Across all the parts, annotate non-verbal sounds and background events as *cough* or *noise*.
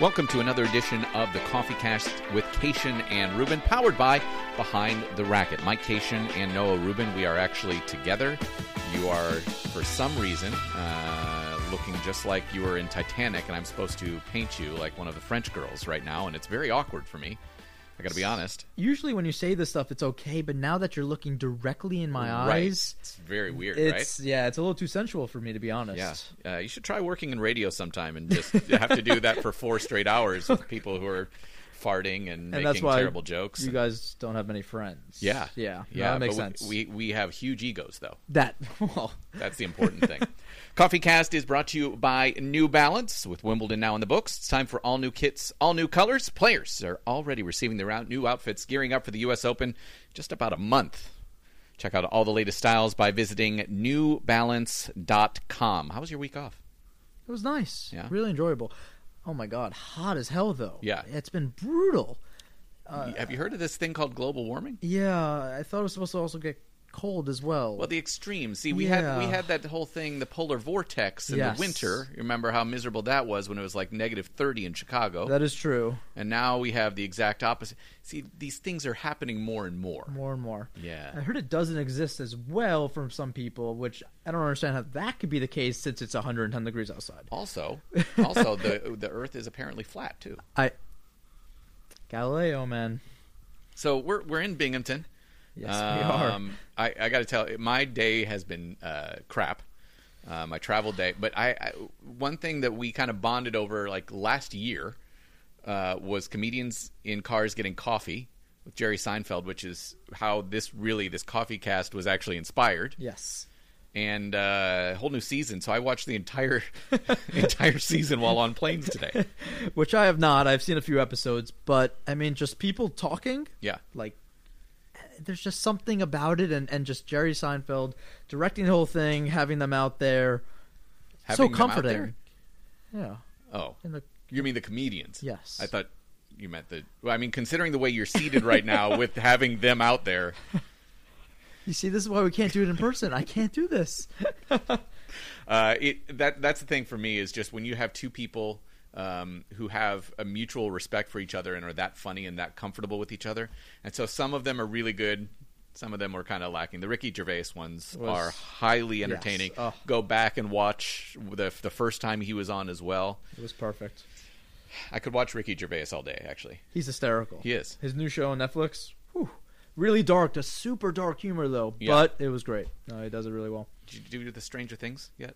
Welcome to another edition of the Coffee Cast with Cation and Rubin, powered by Behind the Racquet. Mike Cation and Noah Rubin, we are actually together. You are, for some reason, uh, looking just like you were in Titanic, and I'm supposed to paint you like one of the French girls right now, and it's very awkward for me. I got to be honest. Usually, when you say this stuff, it's okay, but now that you're looking directly in my Right. eyes, It's very weird, it's right? yeah, it's a little too sensual for me to be honest. Yeah, uh, you should try working in radio sometime and just *laughs* have to do that for four straight hours with people who are farting and, and making that's why terrible jokes. You guys don't have many friends. yeah, yeah, No, yeah. that makes sense. We, we we have huge egos though. that *laughs* well, That's the important thing. *laughs* Coffee Cast is brought to you by New Balance. With Wimbledon now in the books, it's time for all new kits, all new colors. Players are already receiving their out- new outfits, gearing up for the U.S. Open just about a month. Check out all the latest styles by visiting newbalance.com. How was your week off? it was nice. Yeah. really enjoyable. Oh my god, hot as hell though. Yeah. it's been brutal. have you heard of this thing called global warming? Yeah, I thought it was supposed to also get cold as well. Well, the extremes. See, we had we had that whole thing, the polar vortex in Yes. the winter. You remember how miserable that was when it was like negative thirty in Chicago, that is true. and now we have the exact opposite. See, these things are happening more and more. More and more. Yeah. I heard it doesn't exist as well from some people, which I don't understand how that could be the case since it's 110 degrees outside. Also, *laughs* also the the Earth is apparently flat too. I Galileo, man. So we're we're in Binghamton. Yes, we are. Um, I, I got to tell, my day has been uh, crap. Uh, my travel day, but I, I one thing that we kind of bonded over like last year uh, was comedians in cars getting coffee with Jerry Seinfeld, which is how this really this coffee cast was actually inspired, Yes. and uh, a whole new season. So I watched the entire *laughs* entire season while on planes today. *laughs* Which I have not. I've seen a few episodes, but I mean, just people talking, Yeah, like, there's just something about it, and, and just Jerry Seinfeld directing the whole thing, having them out there. Having so them out comforting. there? Yeah. Oh, In the, You mean the comedians? Yes. I thought you meant the. Well, I mean, considering the way you're seated right now, *laughs* with having them out there, you see, this is why we can't do it in person. I can't do this. *laughs* uh, it that that's the thing for me is just when you have two people um, who have a mutual respect for each other and are that funny and that comfortable with each other, and so some of them are really good. Some of them are kind of lacking. The Ricky Gervais ones Was- are highly entertaining. Oh. Go back and watch the the first time he was on as well. It was perfect. I could watch Ricky Gervais all day. Actually, He's hysterical. he is. His new show on Netflix, whew, really dark, a super dark humor though, Yeah. but it was great. No, he does it really well. Did you do the Stranger Things yet?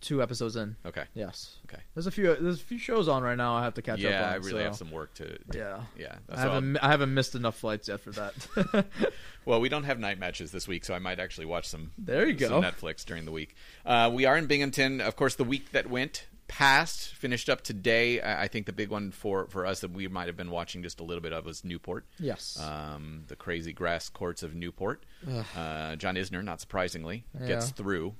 Two episodes in, Okay. yes. Okay. There's a few. There's a few shows on right now. I have to catch up yeah. I really so- have some work to. Yeah, Yeah, I I'll- haven't. I haven't missed enough flights yet for that. *laughs* well, we don't have night matches this week, so I might actually watch some. There you some go. Netflix during the week. Uh, we are in Binghamton, of course. The week that went past, finished up today. I I think the big one for for us that we might have been watching just a little bit of was Newport. yes. Um, the crazy grass courts of Newport. Uh, John Isner, not surprisingly, gets through.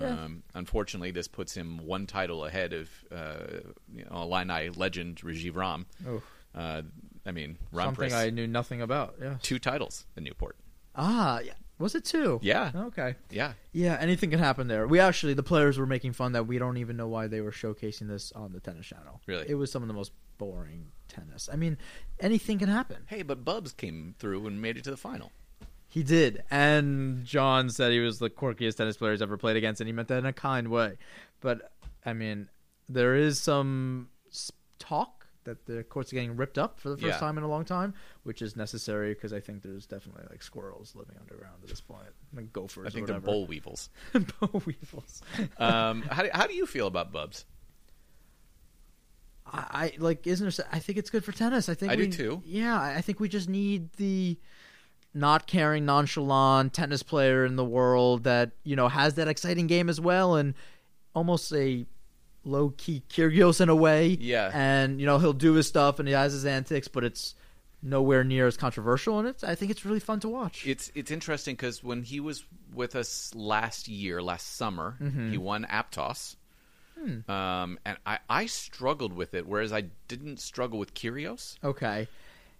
Yeah. Um, unfortunately, this puts him one title ahead of uh, you know, Illini legend Rajeev Ram. oh, Uh, I mean, Ram something Press, I knew nothing about. Yeah. two titles in Newport. Ah, yeah. Was it two? Yeah. Okay. Yeah, Yeah, anything can happen there. We actually, the players were making fun that we don't even know why they were showcasing this on the tennis channel. Really? It was some of the most boring tennis. I mean, anything can happen. Hey, but Bubs came through and made it to the final. He did. And John said he was the quirkiest tennis player he's ever played against, and he meant that in a kind way. But, I mean, there is some talk that the courts are getting ripped up for the first Yeah. time in a long time, which is necessary because I think there's definitely like squirrels living underground at this point, like gophers. I think they're boll weevils. *laughs* boll weevils. *laughs* Um, how, do, how do you feel about Bubs? I, I like isn't there? I think it's good for tennis. I think I do we- too. Yeah, I think we just need the not caring, nonchalant tennis player in the world that you know has that exciting game as well, and almost a low key Kyrgios in a way. Yeah. and you know he'll do his stuff and he has his antics, but it's nowhere near as controversial, and it's I think it's really fun to watch. It's it's interesting because when he was with us last year, last summer, Mm-hmm. he won Aptos. Hmm. Um, and I, I struggled with it, whereas I didn't struggle with Kyrgios. okay,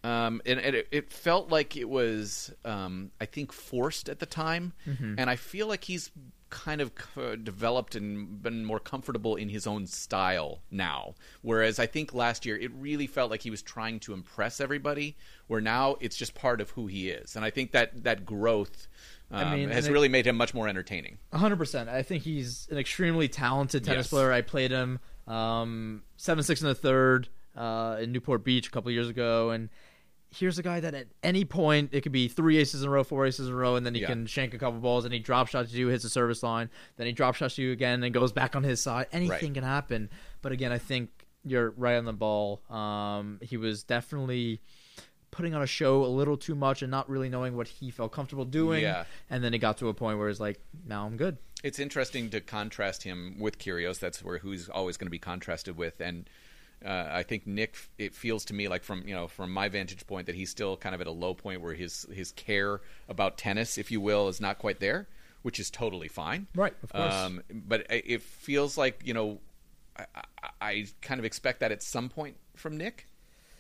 Um, and, and it, it felt like it was, um, I think, forced at the time. Mm-hmm. And I feel like he's kind of uh, developed and been more comfortable in his own style now. Whereas I think last year it really felt like he was trying to impress everybody. Where now it's just part of who he is, and I think that that growth. Um, I mean, has and it- really made him much more entertaining. hundred percent. I think he's an extremely talented tennis Yes. player. I played him um, seven six in the third uh, in Newport Beach a couple years ago, and here's a guy that at any point it could be three aces in a row, four aces in a row, and then he Yeah. can shank a couple balls, and he drop shots you, hits the service line, then he drop shots you again, and goes back on his side. Anything Right. can happen. But again, I think you're right on the ball. Um, he was definitely putting on a show a little too much and not really knowing what he felt comfortable doing. Yeah. And then it got to a point where it's like, now I'm good. It's interesting to contrast him with Kyrgios. That's where who's always going to be contrasted with, and uh, I think Nick. It feels to me like from you know from my vantage point that he's still kind of at a low point where his his care about tennis, if you will, is not quite there, which is totally fine. Right, of course. Um, but it feels like you know I, I kind of expect that at some point from Nick,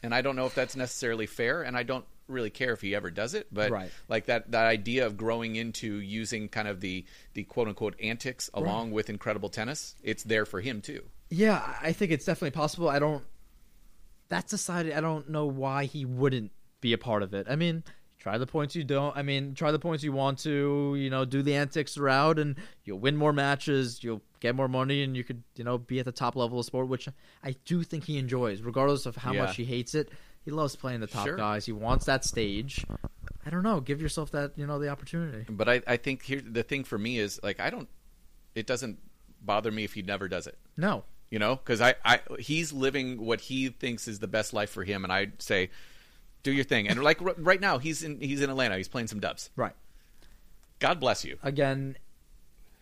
and I don't know if that's necessarily fair, and I don't really care if he ever does it, but Right. like that that idea of growing into using kind of the the quote unquote antics along with incredible tennis, it's there for him too. Yeah, I think it's definitely possible. I don't. That's a side. I don't know why he wouldn't be a part of it. I mean, try the points you don't. I mean, try the points you want to. You know, do the antics throughout, and you'll win more matches. You'll get more money, and you could, you know, be at the top level of sport, which I do think he enjoys, regardless of how Yeah. much he hates it. He loves playing the top Sure. guys. He wants that stage. I don't know. Give yourself that, you know, the opportunity. But I, I think here the thing for me is like I don't. It doesn't bother me if he never does it. No, You know, because I, I he's living what he thinks is the best life for him, and I say, do your thing. And like r- right now, he's in he's in Atlanta. He's playing some dubs. right. God bless you. again,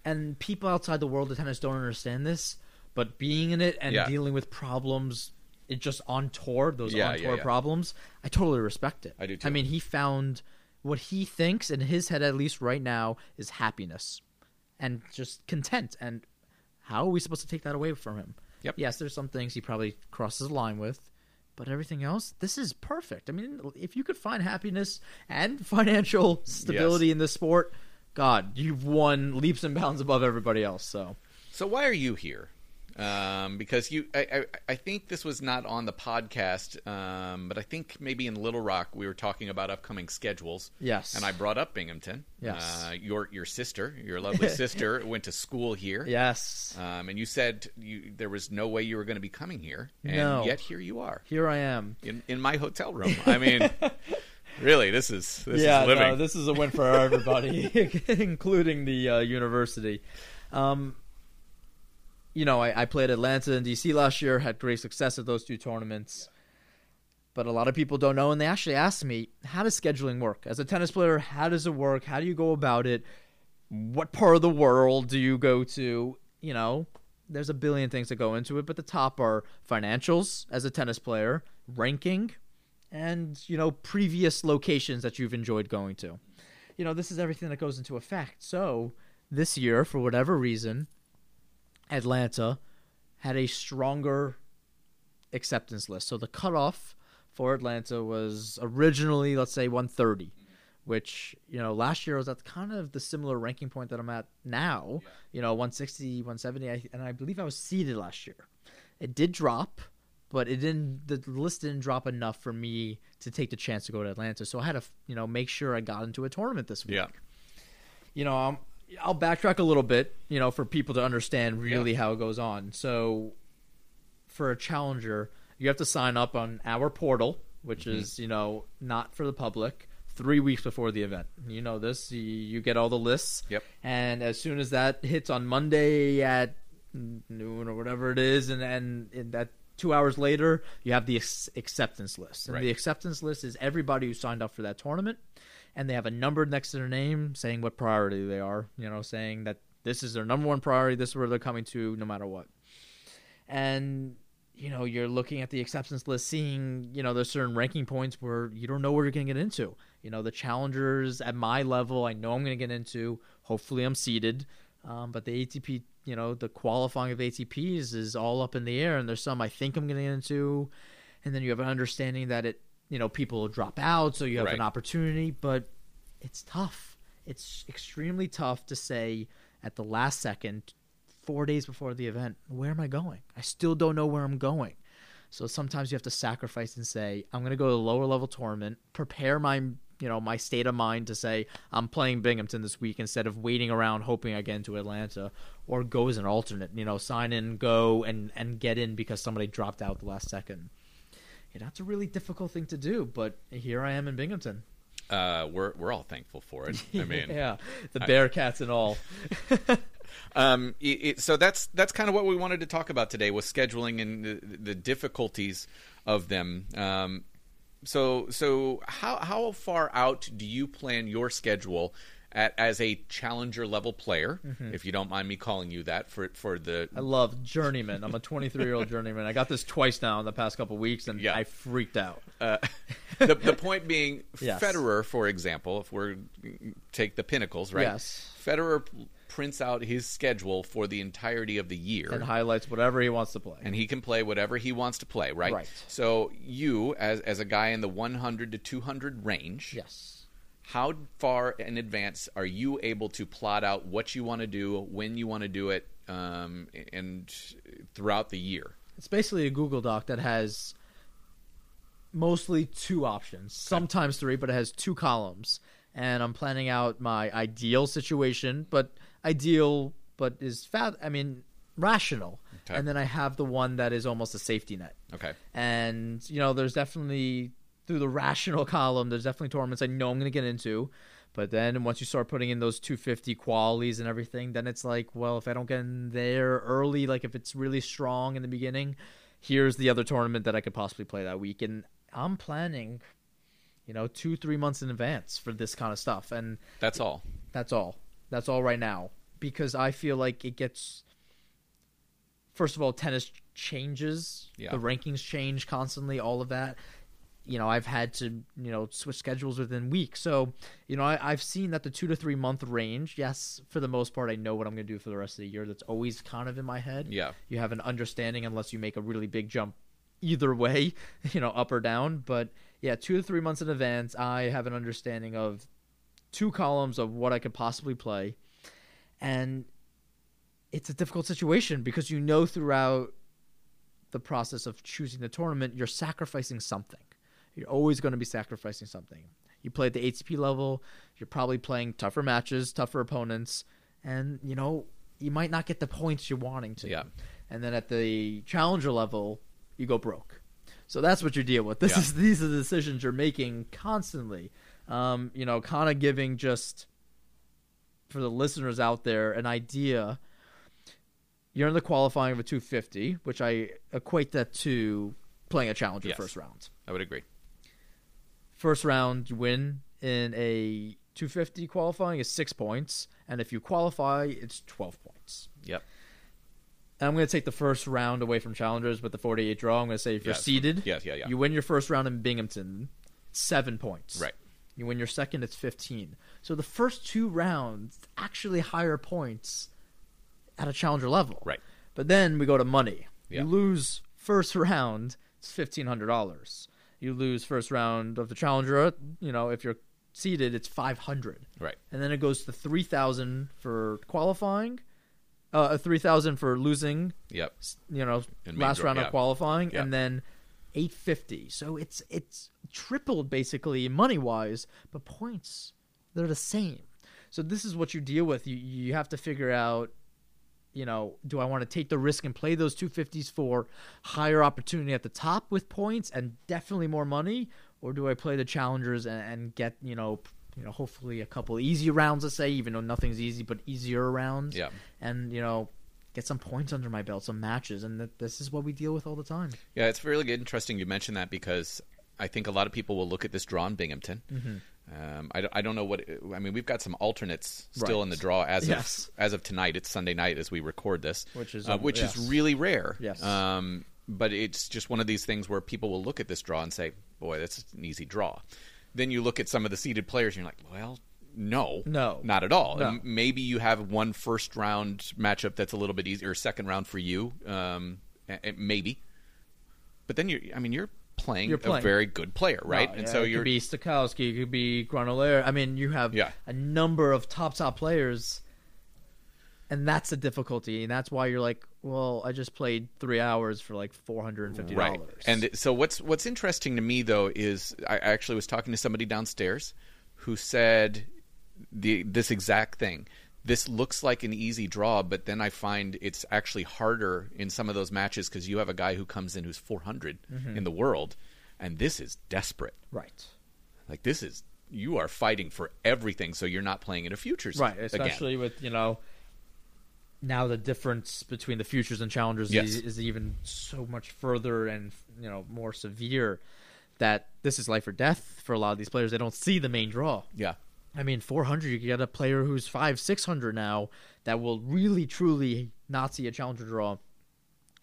and people outside the world of tennis don't understand this, but being in it and Yeah. dealing with problems, it just on tour, those Yeah, on tour yeah. problems, I totally respect it. I do, too. I mean, he found what he thinks in his head, at least right now, is happiness and just content. And how are we supposed to take that away from him? Yep. Yes, there's some things he probably crosses the line with. But everything else, this is perfect. I mean, if you could find happiness and *laughs* financial stability in this sport, God, you've won leaps and bounds above everybody else. So So why are you here? Um, because you, I, I, I think this was not on the podcast, um, but I think maybe in Little Rock we were talking about upcoming schedules. Yes. and I brought up Binghamton. Yes. uh, your your sister, your lovely *laughs* sister, went to school here. yes, Um, and you said you, there was no way you were going to be coming here, and No. yet here you are here I am. in in my hotel room. I mean, *laughs* really, this is this yeah, is living. no, this is a win for everybody, *laughs* including the uh, university. Um, you know, I, I played Atlanta and DC last year, had great success at those two tournaments. But a lot of people don't know, and they actually asked me, how does scheduling work? As a tennis player, how does it work? How do you go about it? What part of the world do you go to? You know, there's a billion things that go into it, but the top are financials as a tennis player, ranking, and you know previous locations that you've enjoyed going to you know this is everything that goes into effect so this year for whatever reason atlanta had a stronger acceptance list so the cutoff for atlanta was originally let's say 130 which you know last year was at kind of the similar ranking point that i'm at now you know 160 170 I, and i believe i was seeded last year it did drop but it didn't the list didn't drop enough for me to take the chance to go to Atlanta. So I had to, you know, make sure I got into a tournament this week. Yeah. You know, um, I'll backtrack a little bit, you know, for people to understand really how it goes on. So for a challenger, you have to sign up on our portal, which mm-hmm. is, you know, not for the public. 3 weeks before the event. You know this, you, you get all the lists. Yep. And as soon as that hits on Monday at noon or whatever it is, and and, and that two hours later, you have the acceptance list. And Right. the acceptance list is everybody who signed up for that tournament, and they have a number next to their name saying what priority they are. You know, saying that this is their number one priority. This is where they're coming to, no matter what. And you know, you're looking at the acceptance list, seeing you know there's certain ranking points where you don't know where you're going to get into. You know, the challengers at my level, I know I'm going to get into. Hopefully, I'm seeded. Um, but the ATP, you know, the qualifying of ATPs is all up in the air, and there's some I think I'm going to get into, and then you have an understanding that it, you know, people will drop out, so you have Right. an opportunity, but it's tough. It's extremely tough to say at the last second, four days before the event, where am I going? I still don't know where I'm going. So sometimes you have to sacrifice and say, I'm going to go to a lower level tournament, prepare my you know my state of mind to say I'm playing Binghamton this week instead of waiting around hoping I get into Atlanta, or go as an alternate. You know, sign in, go and and get in because somebody dropped out the last second. Yeah, that's a really difficult thing to do, but here I am in Binghamton. Uh, we're we're all thankful for it. I *laughs* mean, yeah, the Bearcats and all. *laughs* um, it, it, so that's that's kind of what we wanted to talk about today was scheduling and the, the difficulties of them. Um, so so how how far out do you plan your schedule at, as a challenger level player, mm-hmm. if you don't mind me calling you that for for the. I love journeyman. I'm a 23 year old *laughs* journeyman. I got this twice now in the past couple weeks, and yeah. I freaked out. Uh, *laughs* the, the point being, *laughs* yes. Federer, for example, if we're take the pinnacles, right? Yes. Federer prints out his schedule for the entirety of the year and highlights whatever he wants to play. And he can play whatever he wants to play, right? Right. So you, as as a guy in the 100 to 200 range, yes how far in advance are you able to plot out what you want to do, when you want to do it, um, and throughout the year? It's basically a Google Doc that has mostly two options, sometimes three, but it has two columns. And I'm planning out my ideal situation, but ideal, but is fat. I mean, rational. Okay. And then I have the one that is almost a safety net. Okay. And you know, there's definitely through the rational column, there's definitely tournaments I know I'm going to get into. But then once you start putting in those 250 qualities and everything, then it's like, well, if I don't get in there early, like if it's really strong in the beginning, here's the other tournament that I could possibly play that week. And I'm planning, you know, two, three months in advance for this kind of stuff. And that's all. That's all. That's all right now. Because I feel like it gets, first of all, tennis changes. Yeah. The rankings change constantly, all of that you know I've had to you know switch schedules within weeks. So you know I, have seen that the two to three month range. Yes, for the most part, I know what I'm going to do for the rest of the year. That's always kind of in my head. Yeah, you have an understanding unless you make a really big jump either way, *laughs* you know, up or down. But yeah, two to three months in advance, I have an understanding of two columns of what I could possibly play, and it's a difficult situation because you know throughout the process of choosing the tournament, you're sacrificing something you're always going to be sacrificing something. You play at the ATP level, you're probably playing tougher matches, tougher opponents, and you know you might not get the points you're wanting to. Yeah. And then at the challenger level, you go broke. So that's what you deal with. *laughs* This yeah. is these are the decisions you're making constantly. Um, you know, kind of giving just for the listeners out there an idea. You're in the qualifying of a 250, which I equate that to playing a challenger yes, first round. I would agree first round you win in a 250 qualifying is six points, and if you qualify, it's 12 points. Yep. And I'm going to take the first round away from challengers with the 48 draw. I'm going to say if you're yes. seeded, yes, yeah, yeah. you win your first round in Binghamton, seven points. Right. You win your second, it's 15. So the first two rounds actually higher points at a challenger level. Right. But then we go to money. Yeah. You lose first round, it's fifteen hundred dollars you lose first round of the challenger. You know, if you're seeded, it's 500. Right. And then it goes to 3,000 for qualifying, uh, 3,000 for losing. Yep. You know, last round of qualifying, yep. and then 850. So it's it's tripled basically money wise, but points they're the same. So this is what you deal with. You you have to figure out you know, do I want to take the risk and play those 250s for higher opportunity at the top with points and definitely more money, or do I play the challengers and, and get you know, you know, hopefully a couple easy rounds, let's say, even though nothing's easy, but easier rounds, yeah, and you know, get some points under my belt, some matches, and that this is what we deal with all the time. Yeah, it's really interesting you mentioned that because I think a lot of people will look at this draw in Binghamton. Mm-hmm um, I, I don't know what I mean. We've got some alternates still right. in the draw as yes. of as of tonight. It's Sunday night as we record this, which is uh, which yes. is really rare. Yes. Um, but it's just one of these things where people will look at this draw and say, "Boy, that's an easy draw." Then you look at some of the seeded players, and you're like, "Well, no, no, not at all." No. maybe you have one first round matchup that's a little bit easier, second round for you, um, maybe. But then you, I mean, you're playing, you're playing. a very good player, right? No, and yeah, so it you're could be Stakhovsky, it could be Granollers. I mean, you have yeah. a number of top top players. and that's the difficulty, and that's why you're like, well, I just played three hours for like four hundred and fifty dollars. Right. And so what's what's interesting to me though is I actually was talking to somebody downstairs who said the this exact thing. This looks like an easy draw, but then I find it's actually harder in some of those matches because you have a guy who comes in who's 400 Mm-hmm. in the world, and this is desperate. right, Like this is you are fighting for everything, so you're not playing in a futures right, again. especially with you know. Now the difference between the futures and challengers Yes. is, is even so much further and you know more severe that this is life or death for a lot of these players. They don't see the main draw. Yeah. I mean, 400, you get a player who's five, 600 now that will really, truly not see a challenger draw,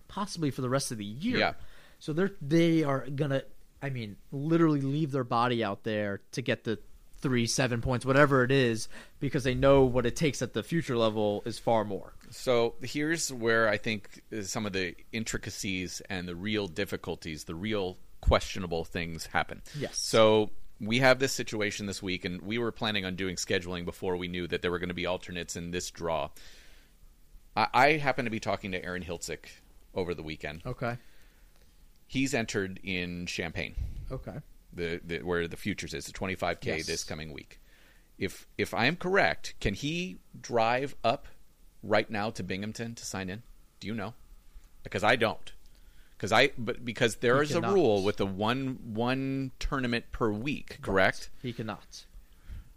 possibly for the rest of the year. Yeah. So they're they are gonna, I mean, literally leave their body out there to get the three, seven points, whatever it is, because they know what it takes at the future level is far more. So here's where I think some of the intricacies and the real difficulties, the real questionable things happen. Yes. So we have this situation this week, and we were planning on doing scheduling before we knew that there were going to be alternates in this draw. I, I happen to be talking to Aaron Hiltzik over the weekend. Okay. He's entered in Champaign, Okay. the, the where the futures is, the 25k Yes. this coming week. If if I am correct, can he drive up right now to Binghamton to sign in? Do you know? Because I don't. Because I but because there He is a rule with the one one tournament per week, correct? He cannot.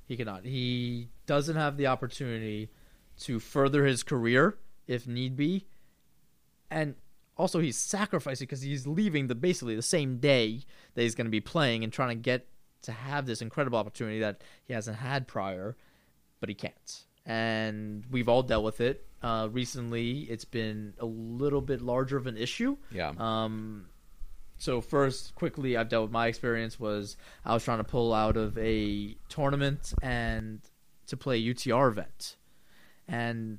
He cannot. He doesn't have the opportunity to further his career if need be, and also he's sacrificing because he's leaving the basically the same day that he's going to be playing and trying to get to have this incredible opportunity that he hasn't had prior, but he can't. And we've all dealt with it. Uh, recently, it's been a little bit larger of an issue. Yeah. Um, so first, quickly, I've dealt with my experience was I was trying to pull out of a tournament and to play a UTR event, and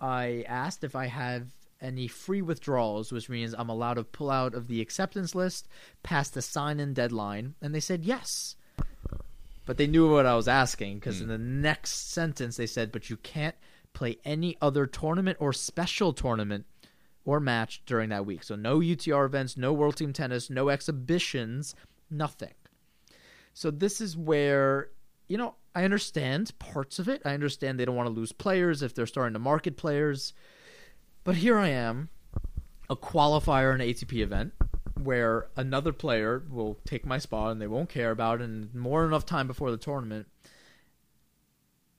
I asked if I have any free withdrawals, which means I'm allowed to pull out of the acceptance list past the sign-in deadline, and they said yes. But they knew what I was asking because in hmm. the next sentence they said, "But you can't play any other tournament or special tournament or match during that week. So no UTR events, no World Team Tennis, no exhibitions, nothing. So this is where, you know, I understand parts of it. I understand they don't want to lose players if they're starting to market players. But here I am, a qualifier in an ATP event where another player will take my spot and they won't care about it and more than enough time before the tournament.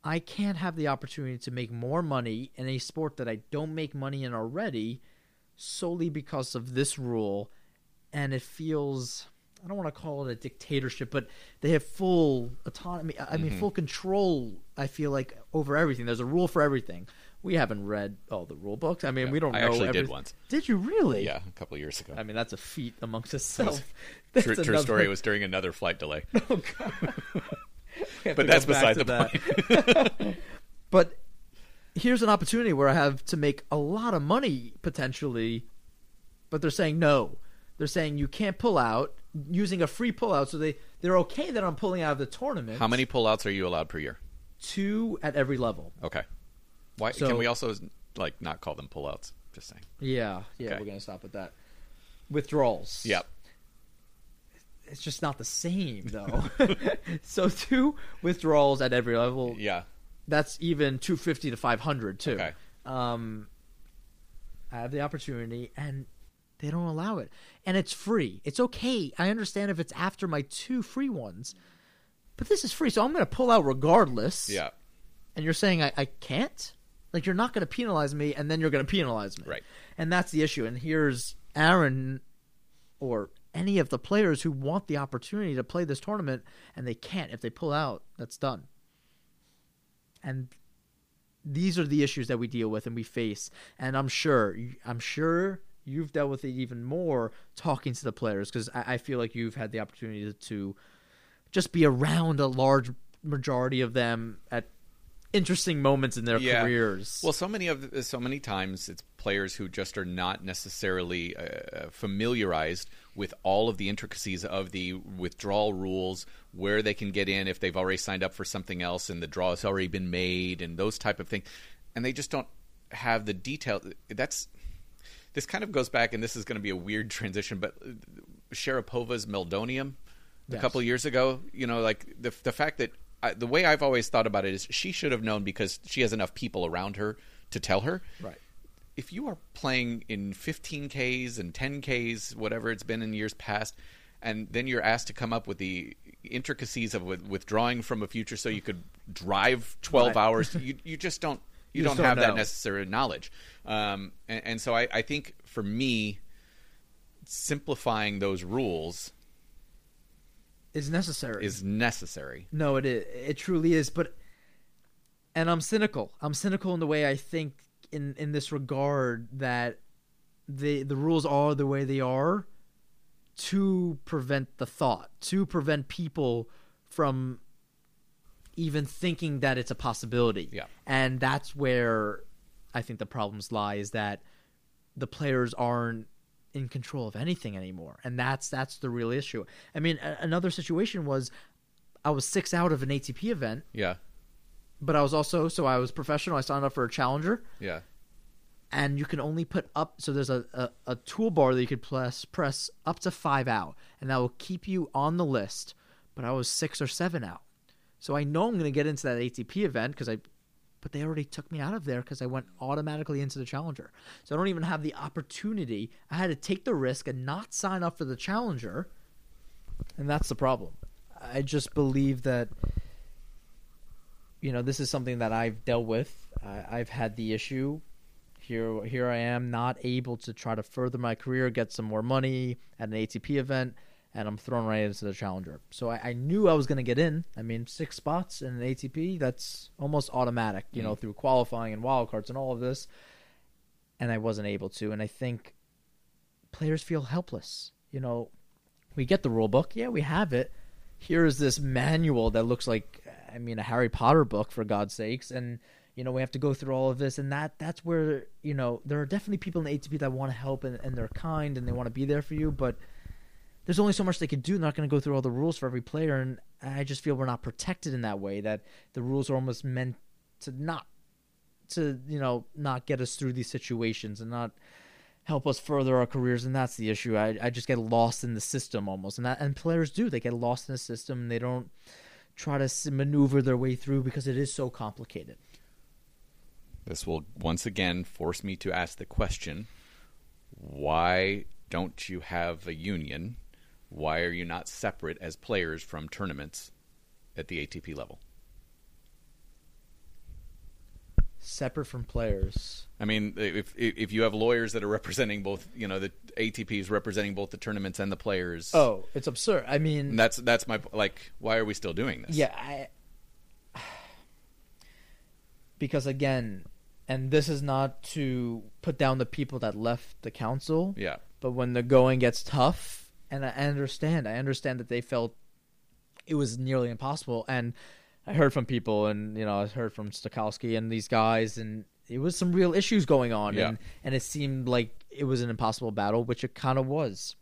I can't have the opportunity to make more money in a sport that I don't make money in already solely because of this rule. And it feels I don't want to call it a dictatorship but they have full autonomy I mean mm-hmm. full control I feel like over everything. There's a rule for everything we haven't read all the rule books I mean we don't I know actually did once. did you really Yeah, a couple of years ago. I mean that's a feat amongst itself *laughs* true, That's true another- story. It was during another flight delay. *laughs* Oh, God. *laughs* But that's beside the that. but here's an opportunity where I have to make a lot of money potentially, but they're saying no. They're saying you can't pull out using a free pullout, so they they're okay that I'm pulling out of the tournament. How many pullouts are you allowed per year? Two at every level. Okay. Why So- can we also like not call them pullouts? Just saying. Yeah, yeah, Okay. we're gonna stop at that. Withdrawals. Yep. It's just not the same though. *laughs* so two withdrawals at every level. Yeah. That's even 250 to 500 too. Okay. Um, I have the opportunity, and they don't allow it, and it's free. It's okay. I understand if it's after my two free ones, but this is free, so I'm going to pull out regardless. Yeah. And you're saying I, I can't? Like you're not going to penalize me, and then you're going to penalize me. Right. And that's the issue. And here's Aaron, or any of the players who want the opportunity to play this tournament, and they can't. If they pull out, that's done. And these are the issues that we deal with and we face. And I'm sure, I'm sure you've dealt with it even more talking to the players because I, I feel like you've had the opportunity to just be around a large majority of them at interesting moments in their Yeah. careers. Well, so many of the, so many times it's players who just are not necessarily uh, familiarized with all of the intricacies of the withdrawal rules, where they can get in if they've already signed up for something else and the draw has already been made, and those type of things, and they just don't have the detail. That's this kind of goes back, and this is going to be a weird transition, but uh, Sharapova's Meldonium a Yes. couple years ago, you know, like the the fact that I, the way I've always thought about it is she should have known because she has enough people around her to tell her. right. If you are playing in 15Ks and 10Ks, whatever it's been in years past, and then you're asked to come up with the intricacies of withdrawing from a future so you could drive 12 Right. hours, *laughs* you, you just don't you, You don't just don't have that necessary knowledge. Um, and, and so I, I think for me, simplifying those rules Is necessary. is necessary. No, it is. It truly is. But, and I'm cynical. I'm cynical in the way I think in in this regard that the the rules are the way they are to prevent the thought, to prevent people from even thinking that it's a possibility. Yeah. And that's where I think the problems lie is that the players aren't in control of anything anymore. And that's that's the real issue. I mean, a- another situation was I was 6 out of an ATP event, Yeah, but I was also so I was professional. I signed up for a challenger. Yeah, and you can only put up so there's a, a, a toolbar that you could press press up to five out. And that will keep you on the list. But i was six or seven out. So i know i'm going to get into that atp event because i but they already took me out of there because i went automatically into the challenger. So i don't even have the opportunity. I had to take the risk and not sign up for the challenger and that's the problem. I just believe that you know this is something that i've dealt with. I, i've had the issue. Here here I am not able to try to further my career, get some more money at an ATP event, and I'm thrown right into the challenger. So I, I knew I was going to get in. I mean, six spots in an ATP, that's almost automatic, you know, mm. through qualifying and wildcards and all of this. And I wasn't able to. And I think players feel helpless. You know, we get the rule book, yeah, we have it. Here is this manual that looks like, I mean, a Harry Potter book for God's sakes, and you know we have to go through all of this, and that that's where you know there are definitely people in the ATP that want to help and, and they're kind and they want to be there for you, but there's only so much they can do. They're not going to go through all the rules for every player, and I just feel we're not protected in that way. That the rules are almost meant to not to you know not get us through these situations and not help us further our careers and that's the issue I, I just get lost in the system almost and that and players do they get lost in the system and they don't try to maneuver their way through because it is so complicated This will once again force me to ask the question why don't you have a union? Why are you not separate as players from tournaments at the ATP level? separate from players I mean, if if you have lawyers that are representing both, you know, the ATP is representing both the tournaments and the players. oh it's absurd i mean that's that's my like. Why are we still doing this? Yeah, I because again, and this is not to put down the people that left the council, yeah, but when the going gets tough, and I understand, I understand that they felt it was nearly impossible, and I heard from people, and you know, I heard from Stakhovsky and these guys, and it was some real issues going on, Yeah. and and it seemed like it was an impossible battle, which it kind of was.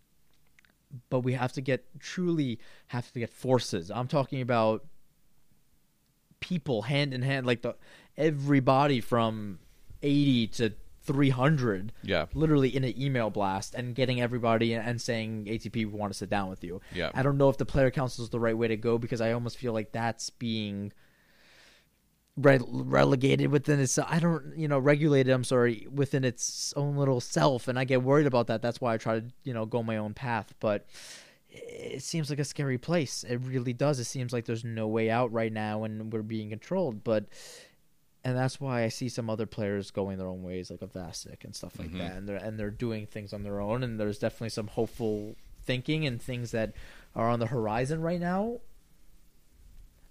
But we have to get truly have to get forces. I'm talking about people hand in hand, like the everybody from 80 to 300 yeah, literally in an email blast and getting everybody and saying ATP we want to sit down with you. Yeah. I don't know if the player council is the right way to go because I almost feel like that's being re- relegated within its I don't you know regulated I'm sorry within its own little self and I get worried about that. That's why I try to you know go my own path, but it seems like a scary place. It really does. It seems like there's no way out right now and we're being controlled, but and that's why I see some other players going their own ways, like a and stuff like Mhm. that, and they're and they're doing things on their own. And there's definitely some hopeful thinking and things that are on the horizon right now.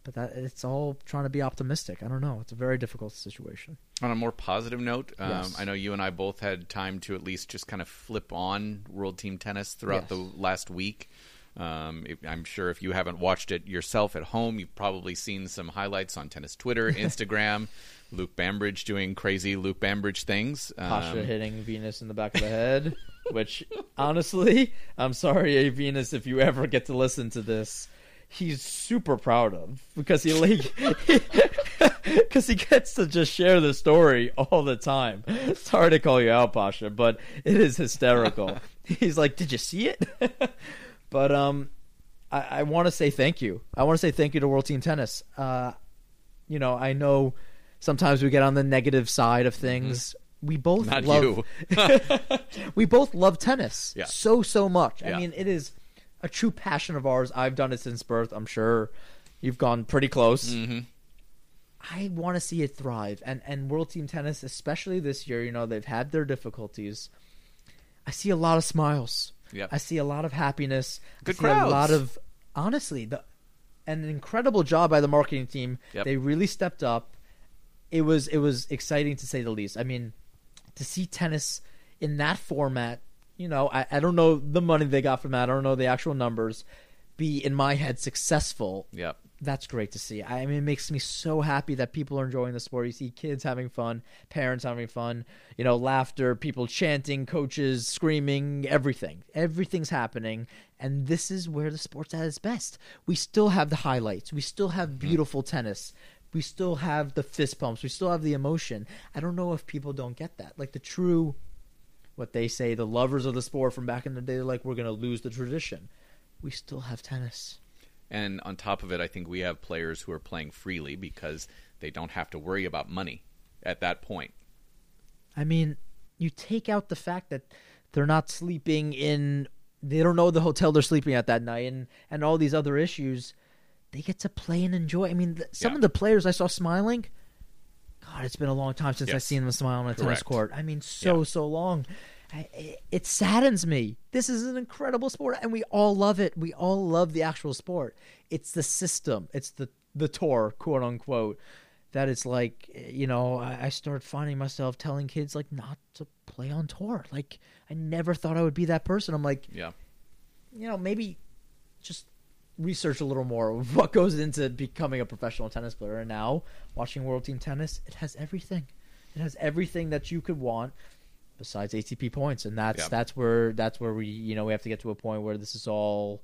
But that it's all trying to be optimistic. I don't know. It's a very difficult situation. On a more positive note, um, Yes. I know you and I both had time to at least just kind of flip on World Team Tennis throughout Yes. the last week. Um, I'm sure if you haven't watched it yourself at home, you've probably seen some highlights on tennis Twitter, *laughs* Instagram. Luke Bambridge doing crazy Luke Bambridge things. Pasha Um, hitting Venus in the back of the head, which honestly, I'm sorry, A Venus, if you ever get to listen to this, he's super proud of because he *laughs* like *laughs* because he gets to just share the story all the time. Sorry to call you out, Pasha, but it is hysterical. he's like, "Did you see it?" But um, I, I want to say thank you. I want to say thank you to World Team Tennis. Uh, you know, I know sometimes we get on the negative side of things. We both Not love *laughs* we both love tennis Yeah. so so much. Yeah. I mean, it is a true passion of ours. I've done it since birth. I'm sure you've gone pretty close. hmm I want to see it thrive, and and World Team Tennis, especially this year. You know, they've had their difficulties. I see a lot of smiles. Yep. I see a lot of happiness. Good I see a lot of honestly the an incredible job by the marketing team. Yep. They really stepped up. It was it was exciting to say the least. I mean, to see tennis in that format, you know, I, I don't know the money they got from that. I don't know the actual numbers. Be in my head successful. Yep. That's great to see. I mean, it makes me so happy that people are enjoying the sport. You see kids having fun, parents having fun, you know, laughter, people chanting, coaches screaming, everything. Everything's happening. And this is where the sport's at its best. We still have the highlights. We still have mm-hmm. beautiful tennis. We still have the fist pumps. We still have the emotion. I don't know if people don't get that. Like the true, what they say, the lovers of the sport from back in the day, they're like, we're going to lose the tradition. We still have tennis. And on top of it, I think we have players who are playing freely because they don't have to worry about money at that point. I mean, you take out the fact that they're not sleeping in they don't know the hotel they're sleeping at that night and and all these other issues. They get to play and enjoy. I mean, th- some Yeah. of the players I saw smiling. God, it's been a long time since I've seen them smile on a tennis court. I mean, so Yeah. so long. I, it- it saddens me. This is an incredible sport, and we all love it. We all love the actual sport. It's the system. It's the the tour, quote unquote. That it's like you know, I, I start finding myself telling kids like not to play on tour. Like I never thought I would be that person. I'm like, Yeah. you know, maybe just research a little more of what goes into becoming a professional tennis player. And now, watching World Team Tennis, it has everything. It has everything that you could want besides ATP points, and that's Yeah. that's where that's where we you know we have to get to a point where this is all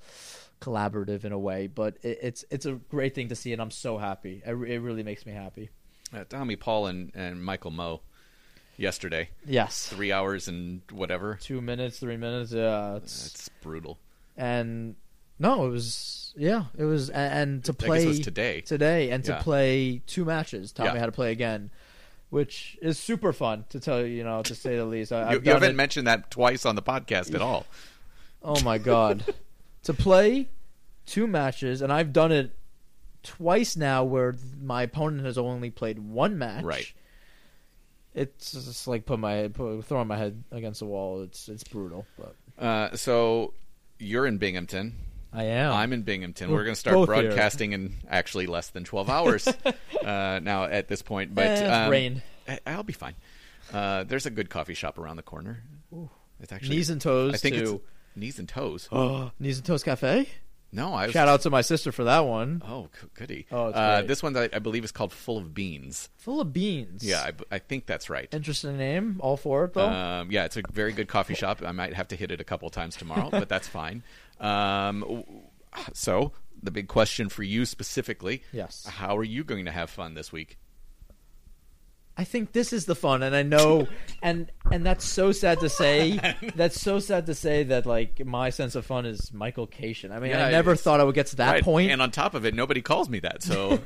collaborative in a way. But it, it's it's a great thing to see, and I'm so happy. It, it really makes me happy. Uh, Tommy Paul and, and Michael Mmoh yesterday. Yes, Three hours and whatever. two minutes, three minutes. Yeah, it's It's brutal. and no, it was yeah, it was a- and to play today. today and to play two matches. Taught me Yeah. how to play again, which is super fun to tell you, you know, to say the least. I, *laughs* You, I've you haven't it- mentioned that twice on the podcast at all. *laughs* Oh my god, to play two matches, and I've done it twice now, where my opponent has only played one match. Right. It's just like put my put, throwing my head against the wall. It's it's brutal, but Uh, so you're in Binghamton. I am. I'm in Binghamton. We're We're, going to start both here. broadcasting in actually less than 12 hours *laughs* uh, now at this point. But Eh, um, rain. I- I'll be fine. Uh, there's a good coffee shop around the corner. It's actually Knees and toes. I think too. it's knees and toes. Oh, *gasps* Knees and Toes Cafe. No, I was, Shout out to my sister for that one. Oh, goody. Oh, uh, this one I, I believe is called Full of Beans. Full of beans. Yeah, I think that's right. Interesting name. All for it though. Um, yeah, it's a very good coffee shop. I might have to hit it a couple times tomorrow, but that's fine. *laughs* Um, so the big question for you specifically: Yes. how are you going to have fun this week? I think this is the fun, and I know, *laughs* and and that's so sad to say. that's so sad to say that like my sense of fun is Michael Cation. I mean, Yeah, I never thought I would get to that Right, point. and on top of it, nobody calls me that. So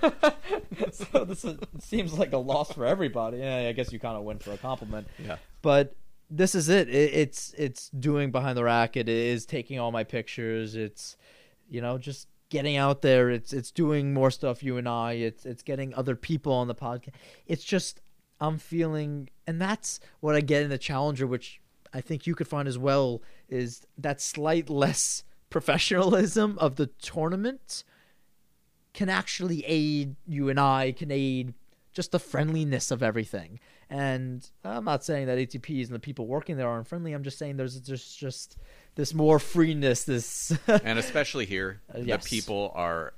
*laughs* so this is, seems like a loss for everybody. Yeah, I guess you kind of win for a compliment. yeah, but this is it. it. It's it's doing behind the rack. It is taking all my pictures. It's you know just getting out there. It's it's doing more stuff. You and I. It's it's getting other people on the podcast. It's just I'm feeling, and that's what I get in the challenger, which I think you could find as well. Is that slight less *laughs* professionalism of the tournament can actually aid you and I, can aid just the friendliness of everything. And I'm not saying that ATPs and the people working there aren't friendly. I'm just saying there's just just this more freeness, this *laughs* and especially here, yes. the people are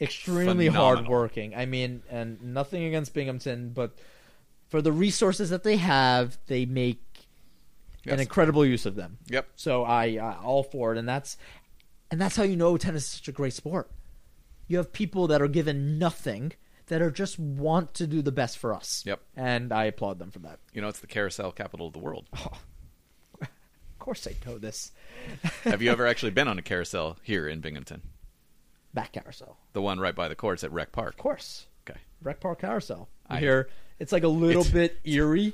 extremely Phenomenal. hardworking. I mean, and nothing against Binghamton, but for the resources that they have, they make Yes. an incredible use of them. Yep. So I uh, all for it, and that's and that's how you know tennis is such a great sport. You have people that are given nothing that are just want to do the best for us. Yep. And I applaud them for that. You know, it's the carousel capital of the world. *laughs* Of course, I know this. *laughs* Have you ever actually been on a carousel here in Binghamton? Back carousel, The one right by the courts at Rec Park. of course. Okay. Rec Park carousel. I- hear it's like a little It's- bit eerie.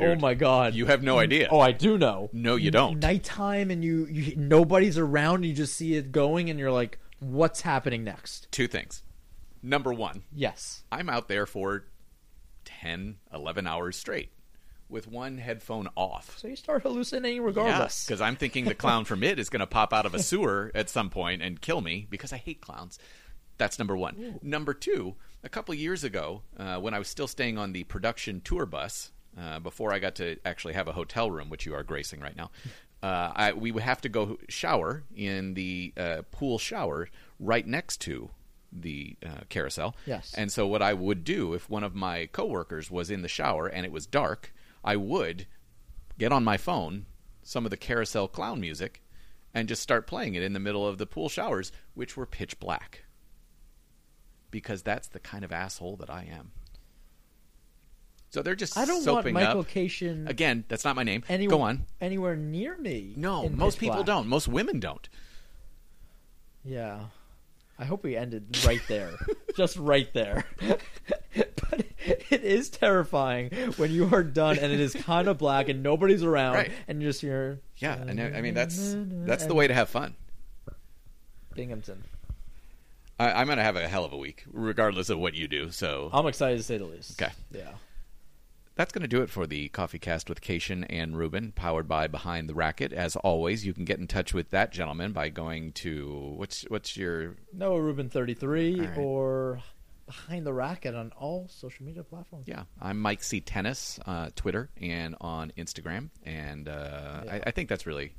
Oh, oh my god! You have no idea. Oh, I do know. No, you don't. Nighttime and you, you nobody's around. You just see it going, and you're like, "What's happening next?" Two things. Number one, Yes. I'm out there for 10, 11 hours straight with one headphone off. So you start hallucinating regardless. because I'm thinking the clown from it is going to pop out of a sewer at some point and kill me because I hate clowns. That's number one. Number two, a couple of years ago, uh, when I was still staying on the production tour bus, uh, before I got to actually have a hotel room, which you are gracing right now, uh, I, we would have to go shower in the uh, pool shower right next to the uh, carousel. Yes. And so what I would do if one of my coworkers was in the shower and it was dark, I would get on my phone some of the carousel clown music and just start playing it in the middle of the pool showers, which were pitch black. Because that's the kind of asshole that I am. So they're just I don't want Michael up. Cation Again, that's not my name. any- Go on. anywhere near me. No, most people black. don't. Most women don't. Yeah. I hope we ended right there. *laughs* Just right there. *laughs* but it is terrifying when you are done and it is kind of black and nobody's around Right. and you just hear Yeah, and I I mean that's that's the way to have fun. Binghamton. I, I'm going to have a hell of a week, regardless of what you do. So I'm excited to say the least. Okay. Yeah. That's going to do it for the Coffee Cast with Cation and Rubin, powered by Behind the Racquet. As always, you can get in touch with that gentleman by going to what's what's your Noah Rubin 33 All right. or Behind the Racquet on all social media platforms. yeah. I'm Mike C Tennis, uh, Twitter and on Instagram, and uh, I, I think that's really.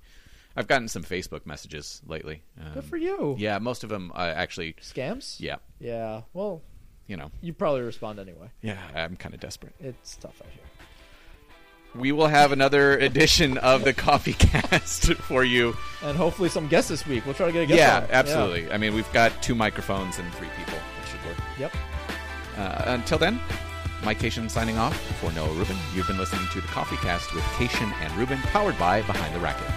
I've gotten some Facebook messages lately. Um, Good for you. Yeah, most of them uh, actually. Scams? Yeah, Yeah. Well, you know. you probably respond anyway. Yeah, I'm kind of desperate. It's tough out here. We will have another edition of the Coffee *laughs* Cast for you. And hopefully some guests this week. We'll try to get a guest Yeah, on. absolutely. I mean, we've got two microphones and three people. It should work. Yep. Uh, until then, Mike Cation signing off for Noah Rubin. You've been listening to the Coffee Cast with Cation and Rubin, powered by Behind the Racquet.